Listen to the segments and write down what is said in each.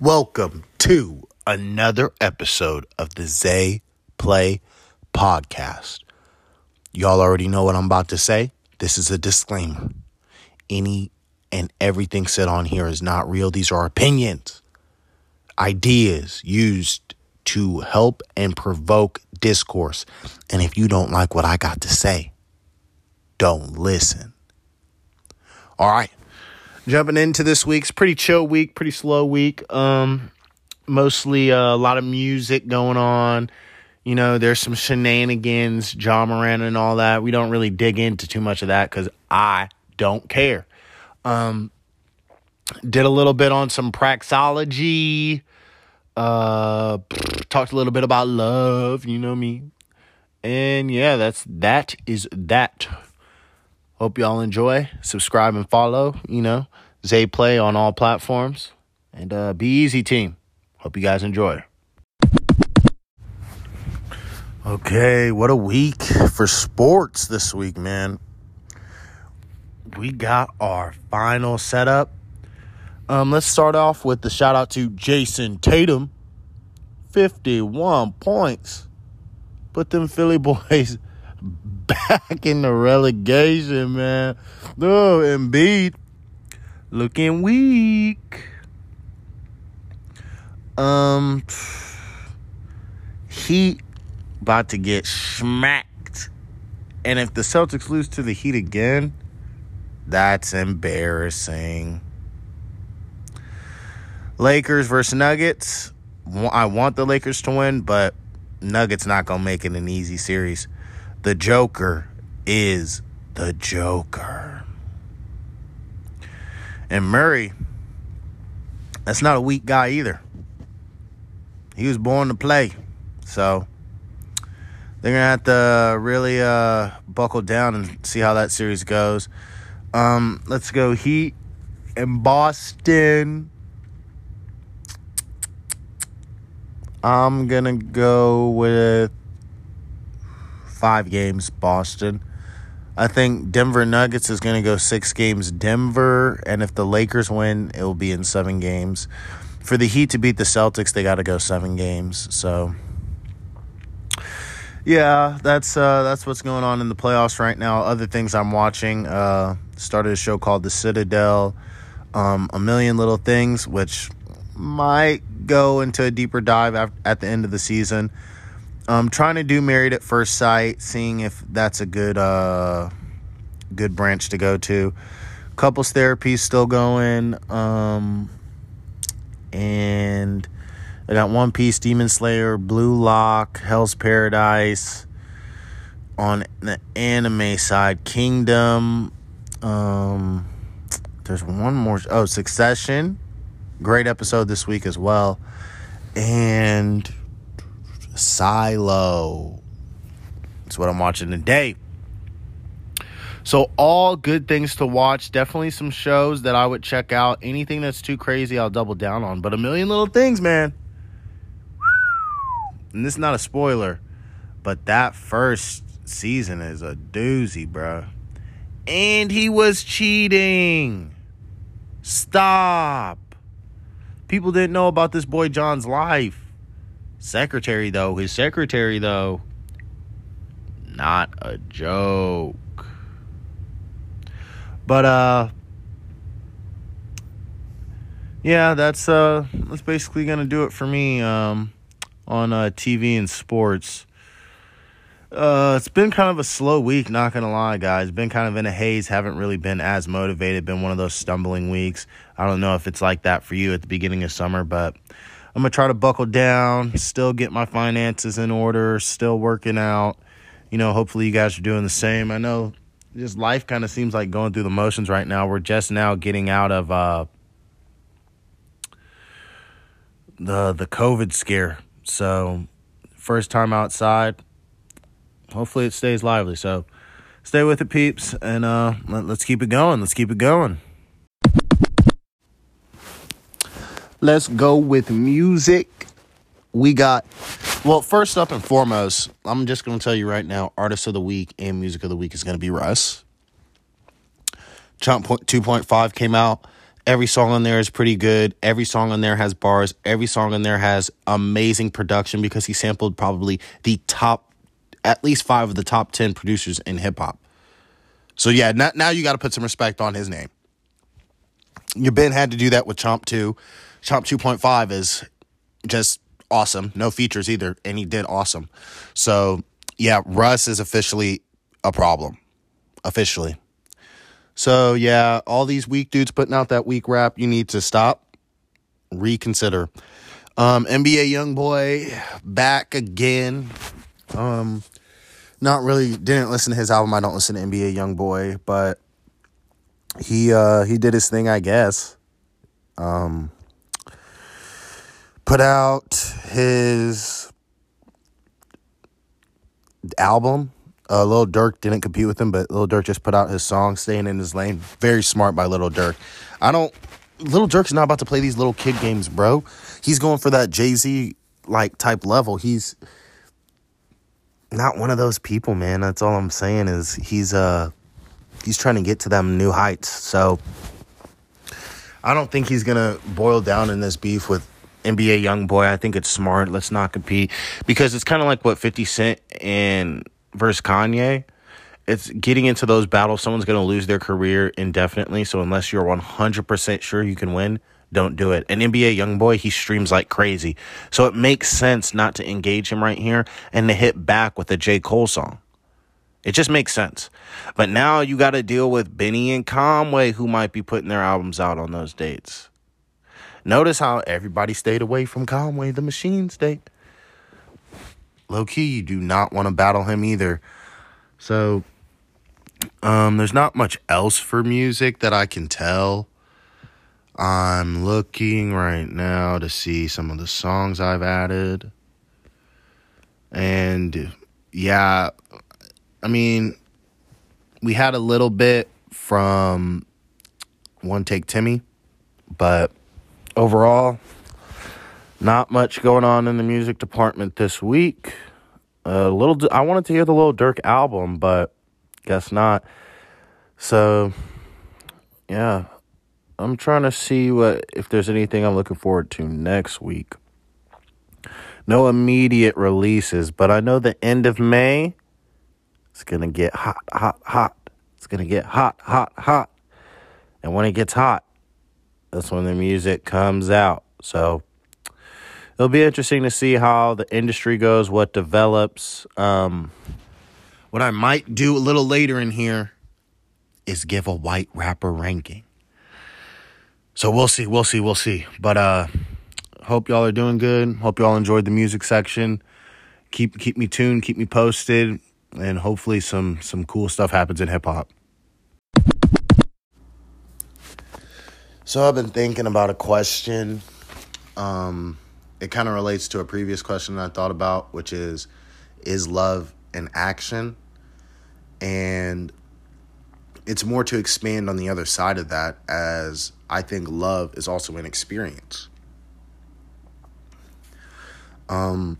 Welcome to another episode of the Zay Play Podcast. Y'all already know what I'm about to say. This is a disclaimer. Any and everything said on here is not real. These are opinions, ideas used to help and provoke discourse. And if you don't like what I got to say, don't listen. All right. Jumping into this week's pretty chill week, pretty slow week. Um mostly uh, a lot of music going on. You know, there's some shenanigans, Ja Morant and all that. We don't really dig into too much of that cuz I don't care. Um did a little bit on some praxology. Uh talked a little bit about love, you know me. And yeah, that's that is that. Hope y'all enjoy. Subscribe and follow, you know. Zay Play on all platforms. And uh, be easy, team. Hope you guys enjoy. Okay, what a week for sports this week, man. We got our final setup. Um, let's start off with the shout out to Jayson Tatum. 51 points. Put them Philly boys back in the relegation, man. Oh, Embiid looking weak. Um, Heat about to get smacked, and if the Celtics lose to the Heat again, that's embarrassing. Lakers versus Nuggets. I want the Lakers to win, but Nuggets not gonna make it an easy series. The Joker is the Joker. And Murray, that's not a weak guy either. He was born to play. So they're gonna have to really uh, buckle down and see how that series goes. Um, let's go Heat and Boston. I'm gonna go with five games, Boston. I think Denver Nuggets is going to go six games, Denver. And if the Lakers win, it will be in seven games. For the Heat to beat the Celtics, they got to go seven games. So, yeah, that's uh, that's what's going on in the playoffs right now. Other things I'm watching uh, started a show called The Citadel, um, a million little things, which might go into a deeper dive at the end of the season. I'm trying to do Married at First Sight, seeing if that's a good uh good branch to go to. Couples therapy still going. Um and I got One Piece, Demon Slayer, Blue Lock, Hell's Paradise. On the anime side, Kingdom. Um there's one more oh, Succession. Great episode this week as well. And Silo. That's what I'm watching today. So, all good things to watch. Definitely some shows that I would check out. Anything that's too crazy, I'll double down on. But a million little things, man. And this is not a spoiler, but that first season is a doozy, bro. And he was cheating. Stop. People didn't know about this boy John's life. Secretary, though, his secretary, though, not a joke. But, uh, yeah, that's, uh, that's basically going to do it for me, um, on, uh, TV and sports. Uh, it's been kind of a slow week, not gonna lie, guys. Been kind of in a haze. Haven't really been as motivated. Been one of those stumbling weeks. I don't know if it's like that for you at the beginning of summer, but I'm to try to buckle down, still get my finances in order, still working out. You know, hopefully you guys are doing the same. I know just life kind of seems like going through the motions right now. We're just now getting out of uh, the the COVID scare. So, first time outside. Hopefully it stays lively. So, stay with it, peeps, and uh, let, let's keep it going. Let's keep it going. Let's go with music. We got, well, first up and foremost, I'm just going to tell you right now Artist of the Week and Music of the Week is going to be Russ. Chomp 2.5 came out. Every song on there is pretty good. Every song on there has bars. Every song on there has amazing production because he sampled probably the top, at least five of the top 10 producers in hip hop. So yeah, now, now you got to put some respect on his name. Your Ben had to do that with Chomp 2. Chomp 2.5 is just awesome. No features either, and he did awesome. So yeah, Russ is officially a problem. Officially. So yeah, all these weak dudes putting out that weak rap, you need to stop, reconsider. Um, NBA YoungBoy back again. Um, not really didn't listen to his album. I don't listen to NBA YoungBoy, but he uh he did his thing, I guess. Um, put out his album uh, Lil Durk didn't compete with him, but Little Durk just put out his song, staying in his lane. Very smart by Little Durk. I don't. Little Durk's not about to play these little kid games, bro. He's going for that Jay Z like type level. He's not one of those people, man. That's all I'm saying is he's uh he's trying to get to them new heights. So I don't think he's gonna boil down in this beef with NBA YoungBoy. I think it's smart. Let's not compete because it's kind of like what 50 Cent and versus Kanye, it's getting into those battles. Someone's going to lose their career indefinitely. So unless you're 100% sure you can win, don't do it. An NBA YoungBoy, he streams like crazy. So it makes sense not to engage him right here and to hit back with a J. Cole song. It just makes sense. But now you got to deal with Benny and Conway, who might be putting their albums out on those dates. Notice how everybody stayed away from Conway, the Machine State low key, you do not want to battle him either. So, um, there's not much else for music that I can tell. I'm looking right now to see some of the songs I've added. And yeah, I mean, we had a little bit from One Take Timmy, but overall, not much going on in the music department this week. A little, I wanted to hear the Little Durk album, but guess not. So, yeah, I'm trying to see what if there's anything I'm looking forward to next week. No immediate releases, but I know the end of May it's gonna get hot, hot, hot. It's gonna get hot, hot, hot. And when it gets hot, that's when the music comes out. So it'll be interesting to see how the industry goes, what develops. Um, what I might do a little later in here is give a white rapper ranking. So we'll see, we'll see, we'll see. But uh hope y'all are doing good. Hope y'all enjoyed the music section. Keep keep me tuned, keep me posted, and hopefully some some cool stuff happens in hip hop. So I've been thinking about a question. Um it kind of relates to a previous question I thought about, which is is love an action? And it's more to expand on the other side of that as I think love is also an experience. Um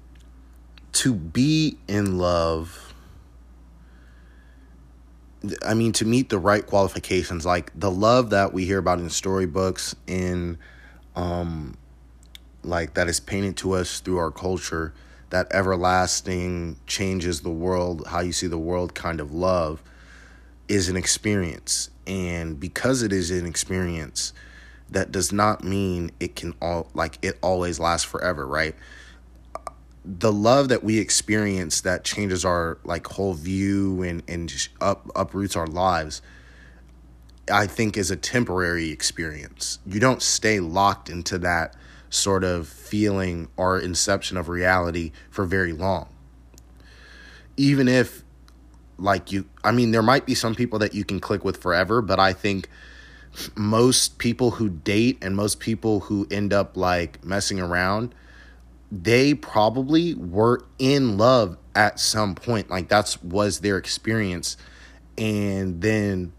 to be in love I mean to meet the right qualifications like the love that we hear about in storybooks in um like that is painted to us through our culture that everlasting changes the world how you see the world kind of love is an experience. And because it is an experience that does not mean it can all like it always lasts forever right the love that we experience that changes our like whole view and and up uproots our lives i think is a temporary experience you don't stay locked into that sort of feeling or inception of reality for very long. Even if, like, you, I mean, there might be some people that you can click with forever, but I think most people who date and most people who end up like messing around, they probably were in love at some point. Like, that's was their experience. And then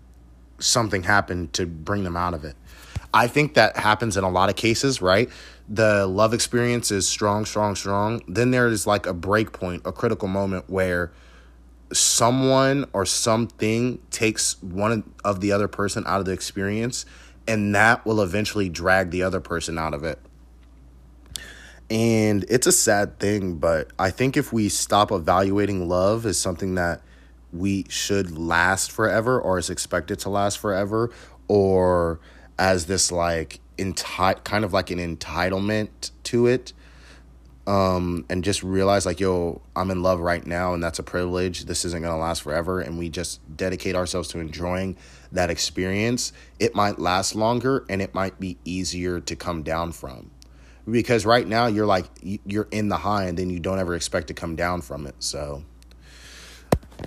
something happened to bring them out of it. I think that happens in a lot of cases, right? the love experience is strong, strong, strong, then there is like a break point, a critical moment where someone or something takes one of the other person out of the experience and that will eventually drag the other person out of it. And it's a sad thing, but I think if we stop evaluating love as something that we should last forever or is expected to last forever or as this like enti- kind of like an entitlement to it um and just realize like yo I'm in love right now and that's a privilege this isn't going to last forever and we just dedicate ourselves to enjoying that experience it might last longer and it might be easier to come down from because right now you're like you're in the high and then you don't ever expect to come down from it so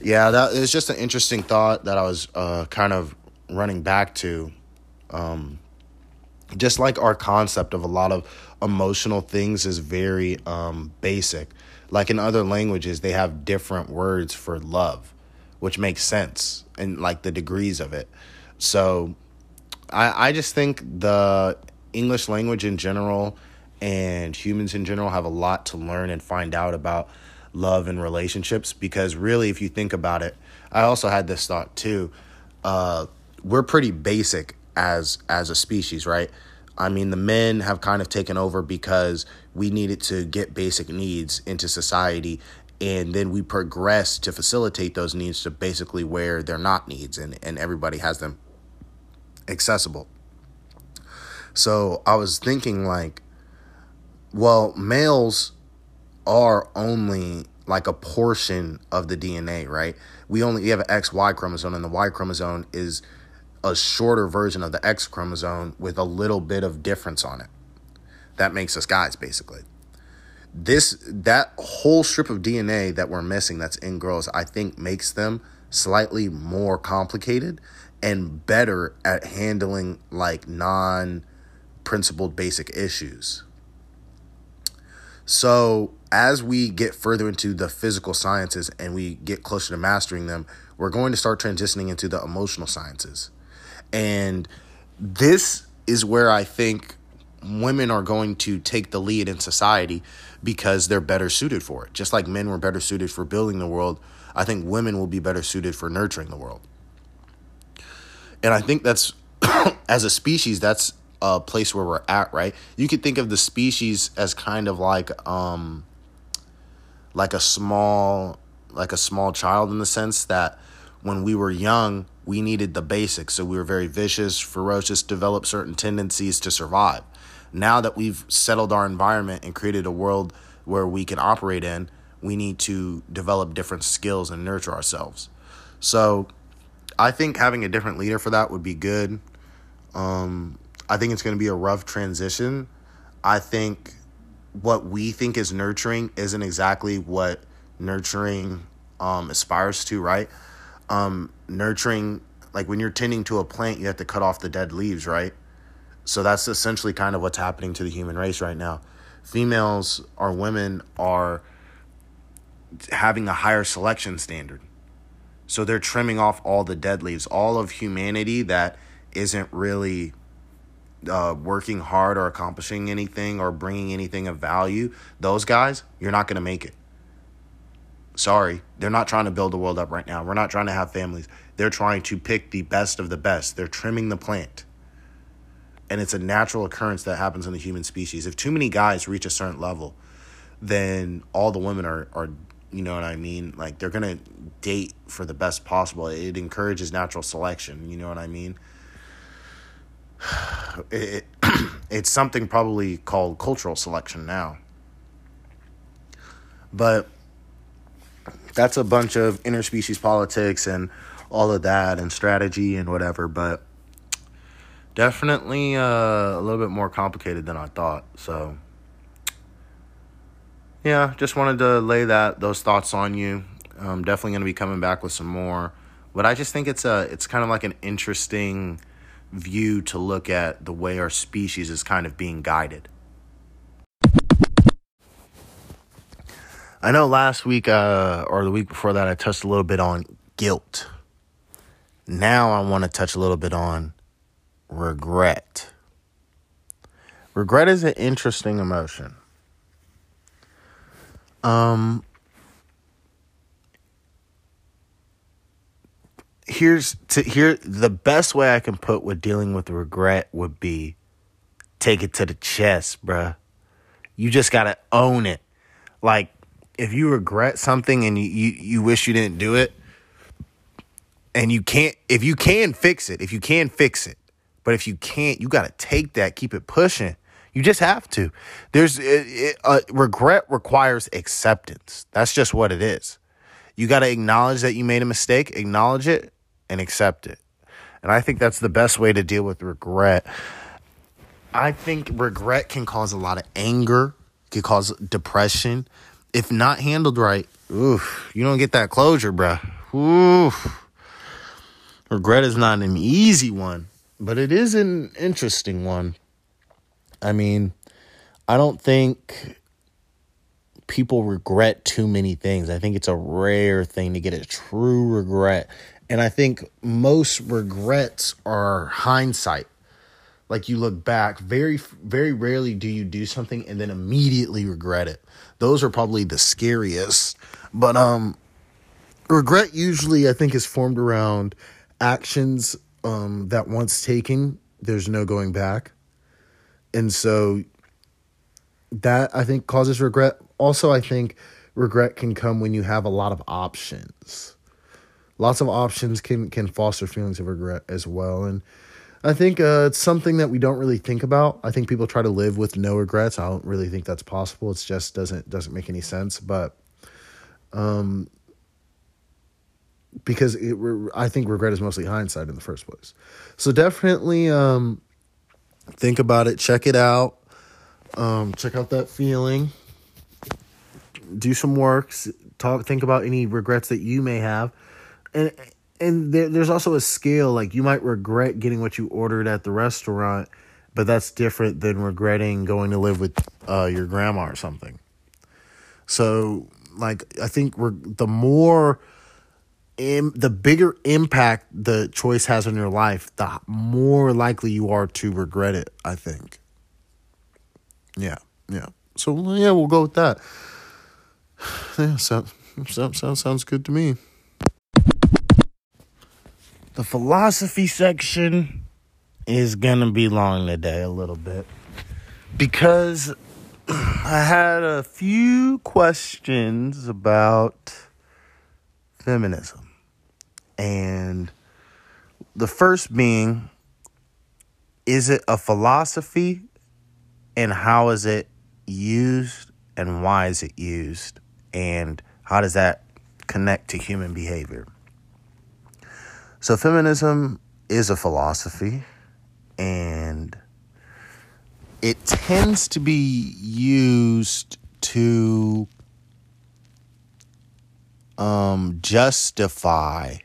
yeah, that is just an interesting thought that I was uh, kind of running back to. Um, just like our concept of a lot of emotional things is very um, basic. Like in other languages, they have different words for love, which makes sense and like the degrees of it. So I, I just think the English language in general and humans in general have a lot to learn and find out about love and relationships because really if you think about it i also had this thought too uh, we're pretty basic as as a species right? I mean the men have kind of taken over because we needed to get basic needs into society and then we progress to facilitate those needs to basically where they're not needs and, and everybody has them accessible. So i was thinking like well males are only like a portion of the DNA, right? We only we have an XY chromosome, and the Y chromosome is a shorter version of the X chromosome with a little bit of difference on it. That makes us guys, basically. This that whole strip of DNA that we're missing that's in girls, I think makes them slightly more complicated and better at handling like non principled basic issues. So, as we get further into the physical sciences and we get closer to mastering them, we're going to start transitioning into the emotional sciences. And this is where I think women are going to take the lead in society because they're better suited for it. Just like men were better suited for building the world, I think women will be better suited for nurturing the world. And I think that's, as a species, that's uh, place where we're at, right? You could think of the species as kind of like um like a small like a small child in the sense that when we were young, we needed the basics. So we were very vicious, ferocious, developed certain tendencies to survive. Now that we've settled our environment and created a world where we can operate in, we need to develop different skills and nurture ourselves. So I think having a different leader for that would be good. Um, I think it's going to be a rough transition. I think what we think is nurturing isn't exactly what nurturing um, aspires to, right? Um, nurturing, like when you're tending to a plant, you have to cut off the dead leaves, right? So that's essentially kind of what's happening to the human race right now. Females or women are having a higher selection standard. So they're trimming off all the dead leaves, all of humanity that isn't really uh, working hard or accomplishing anything or bringing anything of value, those guys, you're not going to make it. Sorry, they're not trying to build the world up right now. We're not trying to have families. They're trying to pick the best of the best. They're trimming the plant. And it's a natural occurrence that happens in the human species. If too many guys reach a certain level, then all the women are, are you know what I mean? Like they're going to date for the best possible. It encourages natural selection, you know what I mean? It, it's something probably called cultural selection now. But that's a bunch of interspecies politics and all of that and strategy and whatever. But definitely uh, a little bit more complicated than I thought. So yeah, just wanted to lay that those thoughts on you. I'm definitely going to be coming back with some more. But I just think it's a it's kind of like an interesting view to look at the way our species is kind of being guided. I know last week uh, or the week before that, I touched a little bit on guilt. Now I want to touch a little bit on regret. Regret is an interesting emotion. Um, here's to here the best way I can put with dealing with regret would be take it to the chest, bruh. You just gotta own it. Like if you regret something and you, you, you wish you didn't do it, and you can't if you can fix it, if you can fix it. But if you can't, you gotta take that, keep it pushing. You just have to. There's it, it, uh, regret requires acceptance. That's just what it is. You got to acknowledge that you made a mistake, acknowledge it, and accept it. And I think that's the best way to deal with regret. I think regret can cause a lot of anger, can cause depression. If not handled right, oof, you don't get that closure, bruh. Oof. Regret is not an easy one, but it is an interesting one. I mean, I don't think people regret too many things. I think it's a rare thing to get a true regret. And I think most regrets are hindsight. Like you look back, very very rarely do you do something and then immediately regret it. Those are probably the scariest. But um regret usually I think is formed around actions um that once taken, there's no going back. And so that I think causes regret. Also, I think regret can come when you have a lot of options. Lots of options can can foster feelings of regret as well, and I think uh, it's something that we don't really think about. I think people try to live with no regrets. I don't really think that's possible. It just doesn't doesn't make any sense. But, um, because it, I think regret is mostly hindsight in the first place. So definitely, um, think about it. Check it out. Um, check out that feeling. Do some works. Talk. Think about any regrets that you may have, and and there, there's also a scale. Like you might regret getting what you ordered at the restaurant, but that's different than regretting going to live with uh, your grandma or something. So, like, I think we're the more. Im, the bigger impact the choice has on your life, the more likely you are to regret it, I think. Yeah, yeah. So yeah, we'll go with that. Yeah, sounds sounds sounds good to me. The philosophy section is gonna be long today a little bit. Because I had a few questions about feminism, and the first being, is it a philosophy? And how is it used? And why is it used? And how does that connect to human behavior so feminism is a philosophy and it tends to be used to um, justify.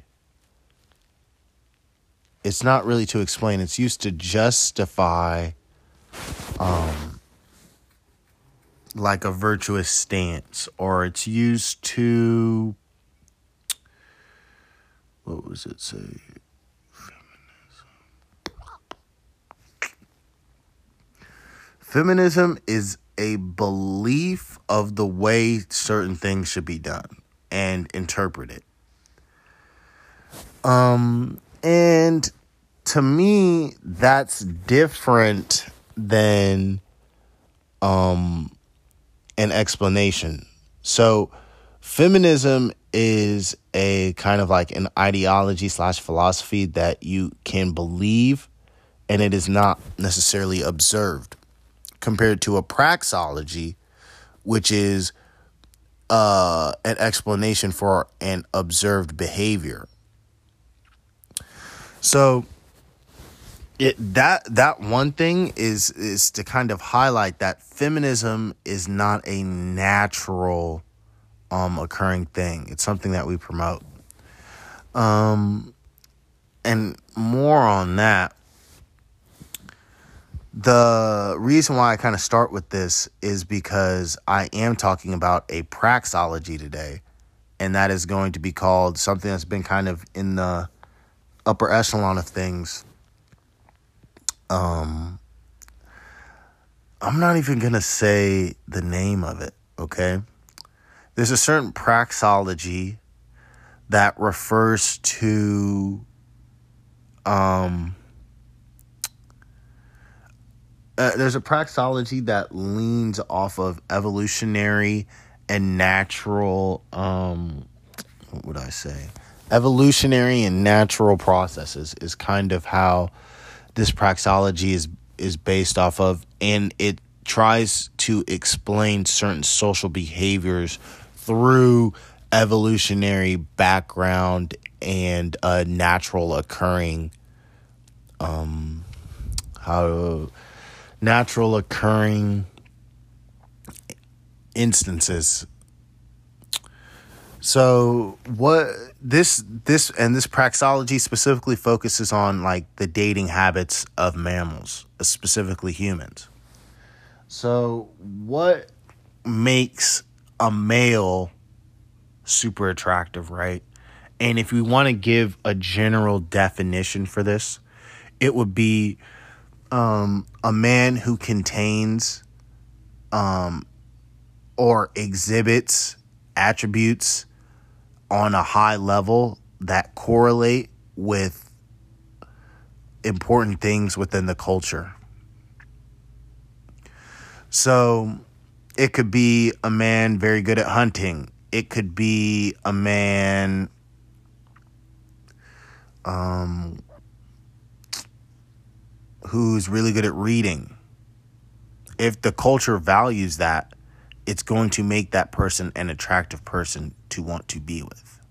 It's not really to explain. It's used to justify um, like a virtuous stance, or it's used to what was it say? Feminism. Feminism is a belief of the way certain things should be done and interpreted. Um, and to me, that's different than um an explanation. So feminism is a kind of like an ideology slash philosophy that you can believe and it is not necessarily observed compared to a praxology which is uh, an explanation for an observed behavior. So it that that one thing is is to kind of highlight that feminism is not a natural um occurring thing. It's something that we promote. Um and more on that the reason why I kind of start with this is because I am talking about a praxology today, and that is going to be called something that's been kind of in the upper echelon of things um I'm not even going to say the name of it, okay? There's a certain praxology that refers to um uh, there's a praxology that leans off of evolutionary and natural um what would I say? Evolutionary and natural processes is kind of how this praxology is is based off of and it tries to explain certain social behaviors through evolutionary background and natural occurring um how natural occurring instances so what this this and this praxology specifically focuses on like the dating habits of mammals, specifically humans. So what makes a male super attractive, right? And if we want to give a general definition for this, it would be um, a man who contains um, or exhibits attributes on a high level that correlate with important things within the culture. So it could be a man very good at hunting. It could be a man um, who's really good at reading. If the culture values that, it's going to make that person an attractive person to want to be with.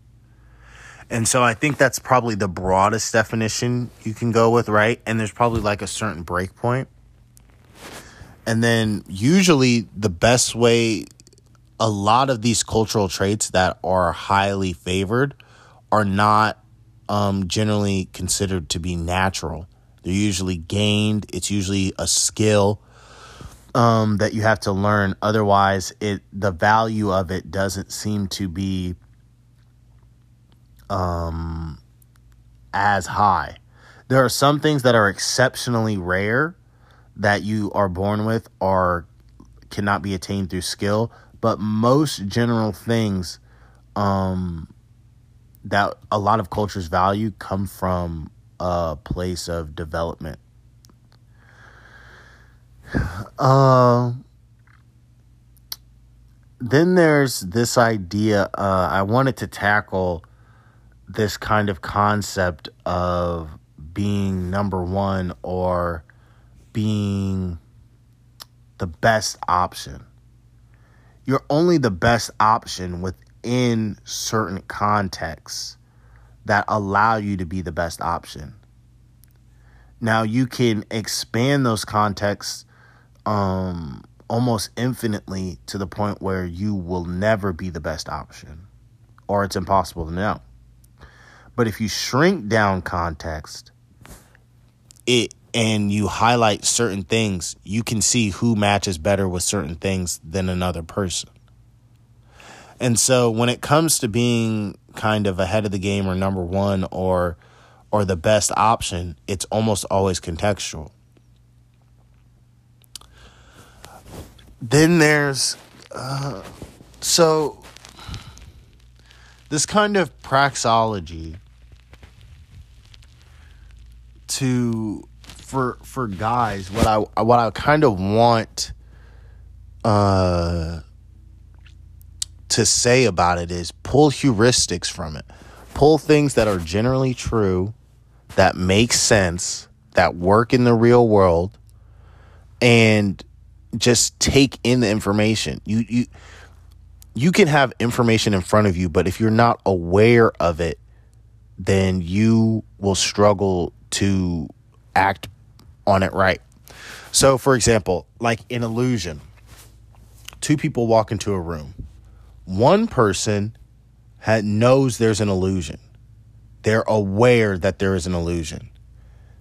And so I think that's probably the broadest definition you can go with, right? And there's probably like a certain break point. And then usually the best way a lot of these cultural traits that are highly favored are not um, generally considered to be natural. They're usually gained. It's usually a skill um, that you have to learn. Otherwise, it the value of it doesn't seem to be um, as high. There are some things that are exceptionally rare that you are born with or cannot be attained through skill, but most general things um, that a lot of cultures value come from a place of development. Uh, then there's this idea uh, I wanted to tackle this kind of concept of being number one or being the best option. You're only the best option within certain contexts that allow you to be the best option. Now you can expand those contexts um, almost infinitely to the point where you will never be the best option or it's impossible to know. But if you shrink down context, it and you highlight certain things, you can see who matches better with certain things than another person. And so when it comes to being kind of ahead of the game or number 1 or or the best option, it's almost always contextual. Then there's uh, so this kind of praxology to for for guys what I what I kind of want uh to say about it is pull heuristics from it. Pull things that are generally true, that make sense, that work in the real world and just take in the information. You you you can have information in front of you, but if you're not aware of it, then you will struggle to act on it right. So, for example, like in illusion, two people walk into a room. One person knows there's an illusion. They're aware that there is an illusion.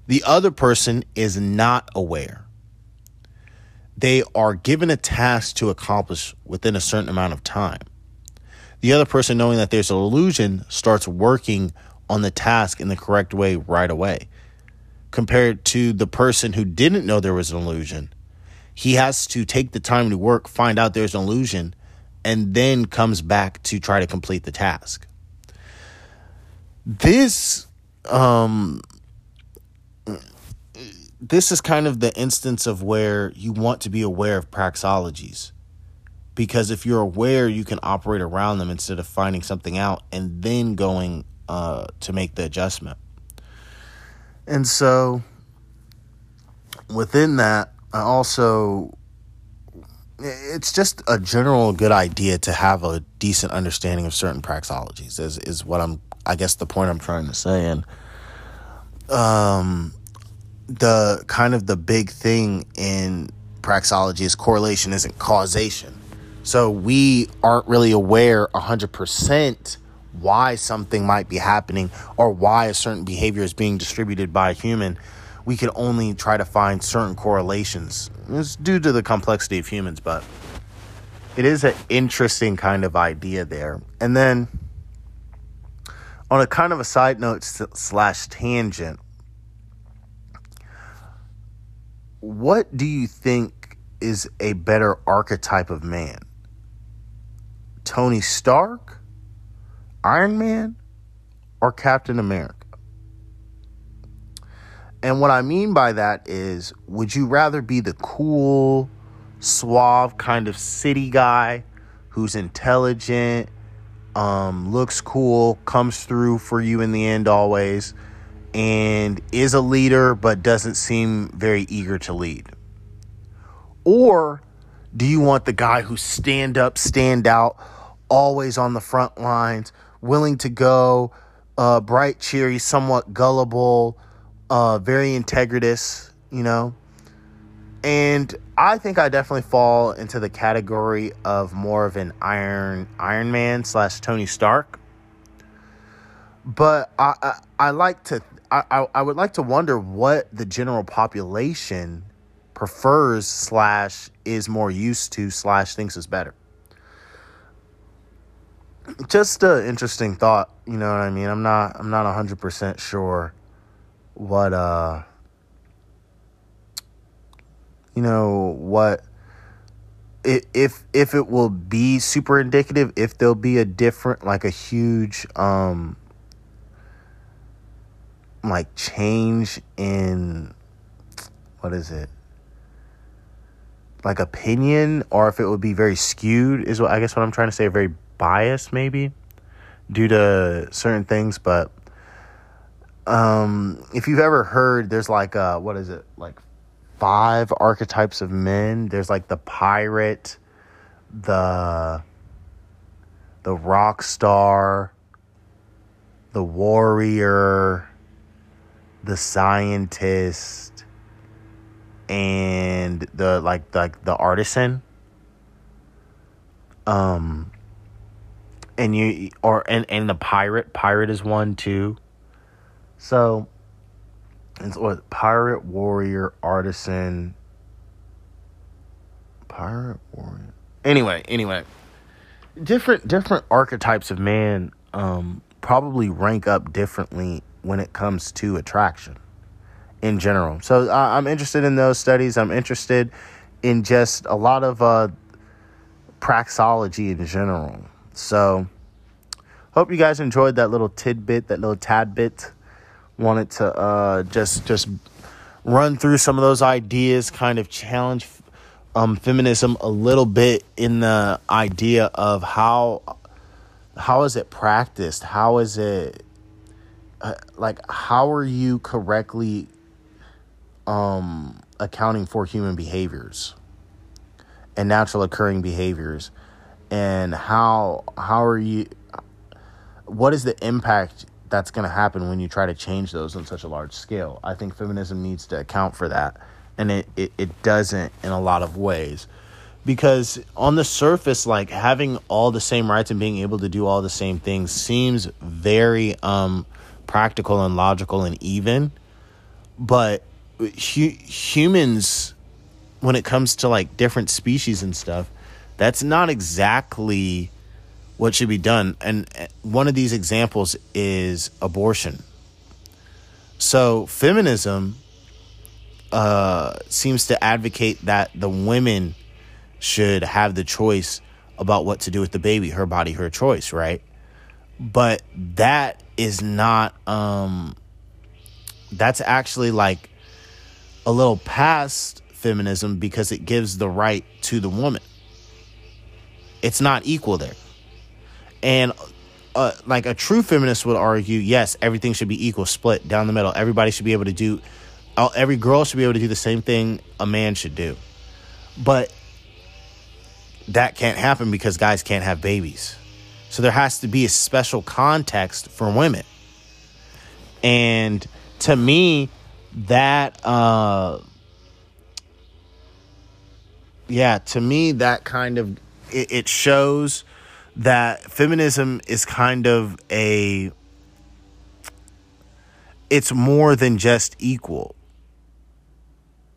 The other person is not aware. They are given a task to accomplish within a certain amount of time. The other person, knowing that there's an illusion, starts working on the task in the correct way right away compared to the person who didn't know there was an illusion. He has to take the time to work, find out there's an illusion, and then comes back to try to complete the task. this um this is kind of the instance of where you want to be aware of praxologies. because if you're aware you can operate around them instead of finding something out and then going uh, to make the adjustment and so within that i also it's just a general good idea to have a decent understanding of certain praxeologies is, is what i'm i guess the point i'm trying to say and um the kind of the big thing in praxology is correlation isn't causation. So we aren't really aware 100% why something might be happening or why a certain behavior is being distributed by a human. We can only try to find certain correlations. It's due to the complexity of humans, but it is an interesting kind of idea there. And then on a kind of a side note slash tangent, what do you think is a better archetype of man? Tony Stark, Iron Man, or Captain America? And what I mean by that is, would you rather be the cool, suave kind of city guy who's intelligent, um, looks cool, comes through for you in the end always? and is a leader but doesn't seem very eager to lead? Or do you want the guy who stand up, stand out, always on the front lines, willing to go, uh, bright, cheery, somewhat gullible, uh, very integritous, you know? And I think I definitely fall into the category of more of an Iron Iron Man slash Tony Stark. But I, I, I like to I, I, would like to wonder what the general population prefers slash is more used to slash thinks is better. Just an interesting thought, you know what I mean? I'm not I'm not hundred percent sure what uh you know what if if it will be super indicative if there'll be a different like a huge um like change in what is it? Like opinion or if it would be very skewed is what I guess what I'm trying to say, very biased maybe due to certain things, but um if you've ever heard there's like uh what is it? Like five archetypes of men. There's like the pirate, the the rock star, the warrior, the scientist and the like like the artisan um and you or and and the pirate pirate is one too so it's what pirate warrior artisan pirate warrior anyway anyway different different archetypes of man um probably rank up differently when it comes to attraction in general. So I'm interested in those studies. I'm interested in just a lot of uh, praxeology in general. So hope you guys enjoyed that little tidbit, that little tad bit. Wanted to uh, just just run through some of those ideas, kind of challenge um, feminism a little bit in the idea of how how is it practiced? How is it uh, like how are you correctly um accounting for human behaviors and natural occurring behaviors and how how are you what is the impact that's going to happen when you try to change those on such a large scale i think feminism needs to account for that and it, it, it doesn't in a lot of ways because on the surface like having all the same rights and being able to do all the same things seems very um practical and logical and even. But hu- humans, when it comes to like different species and stuff, that's not exactly what should be done. And uh, one of these examples is abortion. So feminism uh, seems to advocate that the women should have the choice about what to do with the baby, her body, her choice, right? but that is not um that's actually like a little past feminism because it gives the right to the woman. It's not equal there. And uh, like a true feminist would argue, yes, everything should be equal, split down the middle. Everybody should be able to do, every girl should be able to do the same thing a man should do. But that can't happen because guys can't have babies. So there has to be a special context for women. And to me, that, uh, yeah, to me, that kind of, it, it shows that feminism is kind of a it's more than just equal.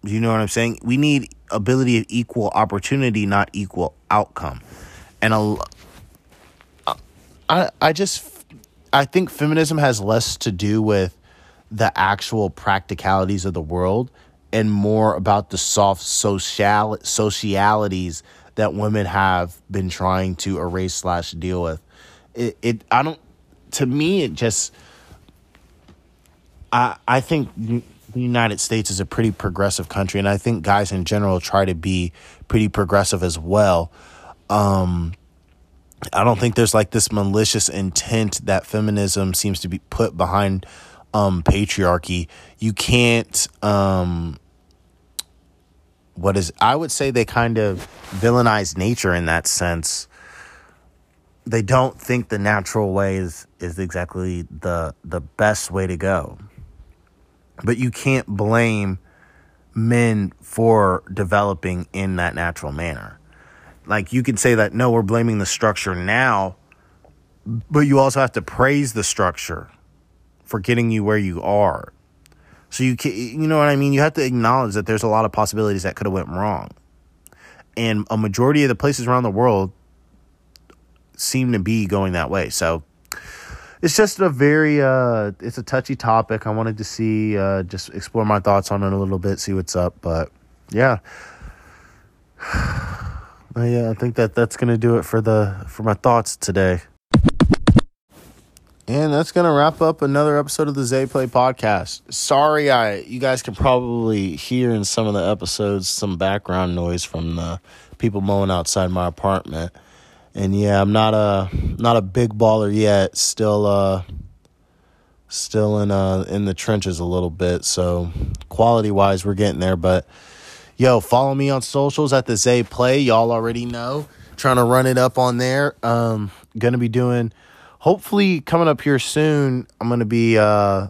You know what I'm saying? We need ability of equal opportunity, not equal outcome. And a, I I just I think feminism has less to do with the actual practicalities of the world and more about the soft social socialities that women have been trying to erase slash deal with. It, it I don't to me it just I I think the United States is a pretty progressive country and I think guys in general try to be pretty progressive as well. Um I don't think there's like this malicious intent that feminism seems to be put behind um patriarchy. You can't um what is I would say they kind of villainize nature in that sense. They don't think the natural way is, is exactly the the best way to go. But you can't blame men for developing in that natural manner. Like you could say that no, we're blaming the structure now, but you also have to praise the structure for getting you where you are. So you can, you know what I mean? You have to acknowledge that there's a lot of possibilities that could have went wrong. And a majority of the places around the world seem to be going that way. So it's just a very uh it's a touchy topic. I wanted to see uh just explore my thoughts on it a little bit, see what's up, but yeah. yeah, I think that that's going to do it for the for my thoughts today. And that's gonna wrap up another episode of the Zay Play podcast. Sorry, I you guys can probably hear in some of the episodes some background noise from the people mowing outside my apartment. And yeah, I'm not a not a big baller yet. Still uh still in uh in the trenches a little bit. So quality wise we're getting there. But yo, follow me on socials at the Zay Play. Y'all already know. Trying to run it up on there. Um gonna be doing hopefully coming up here soon, I'm gonna be uh,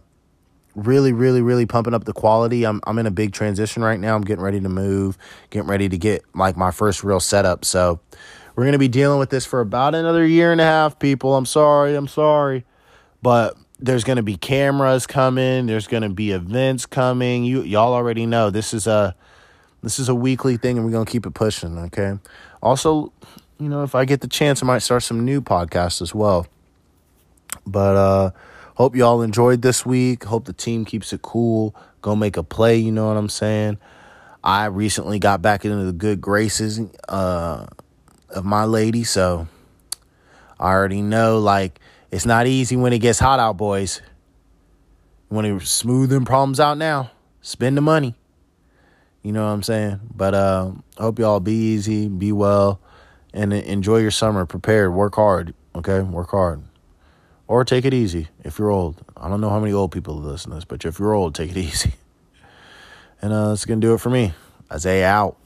really, really, really pumping up the quality. I'm I'm in a big transition right now. I'm getting ready to move, getting ready to get like my first real setup. So we're gonna be dealing with this for about another year and a half, people. I'm sorry, I'm sorry. But there's gonna be cameras coming, there's gonna be events coming. You y'all already know this is a this is a weekly thing and we're gonna keep it pushing, okay? Also, you know, if I get the chance, I might start some new podcasts as well. But uh hope y'all enjoyed this week. Hope the team keeps it cool. Go make a play, you know what I'm saying? I recently got back into the good graces uh of my lady, so I already know like it's not easy when it gets hot out, boys. When to smooth them problems out now. Spend the money. You know what I'm saying? But uh hope y'all be easy, be well, and enjoy your summer. Prepared, work hard. Okay? Work hard or take it easy if you're old. I don't know how many old people listen to this, but if you're old, take it easy. And uh, that's going to do it for me. Isaiah out.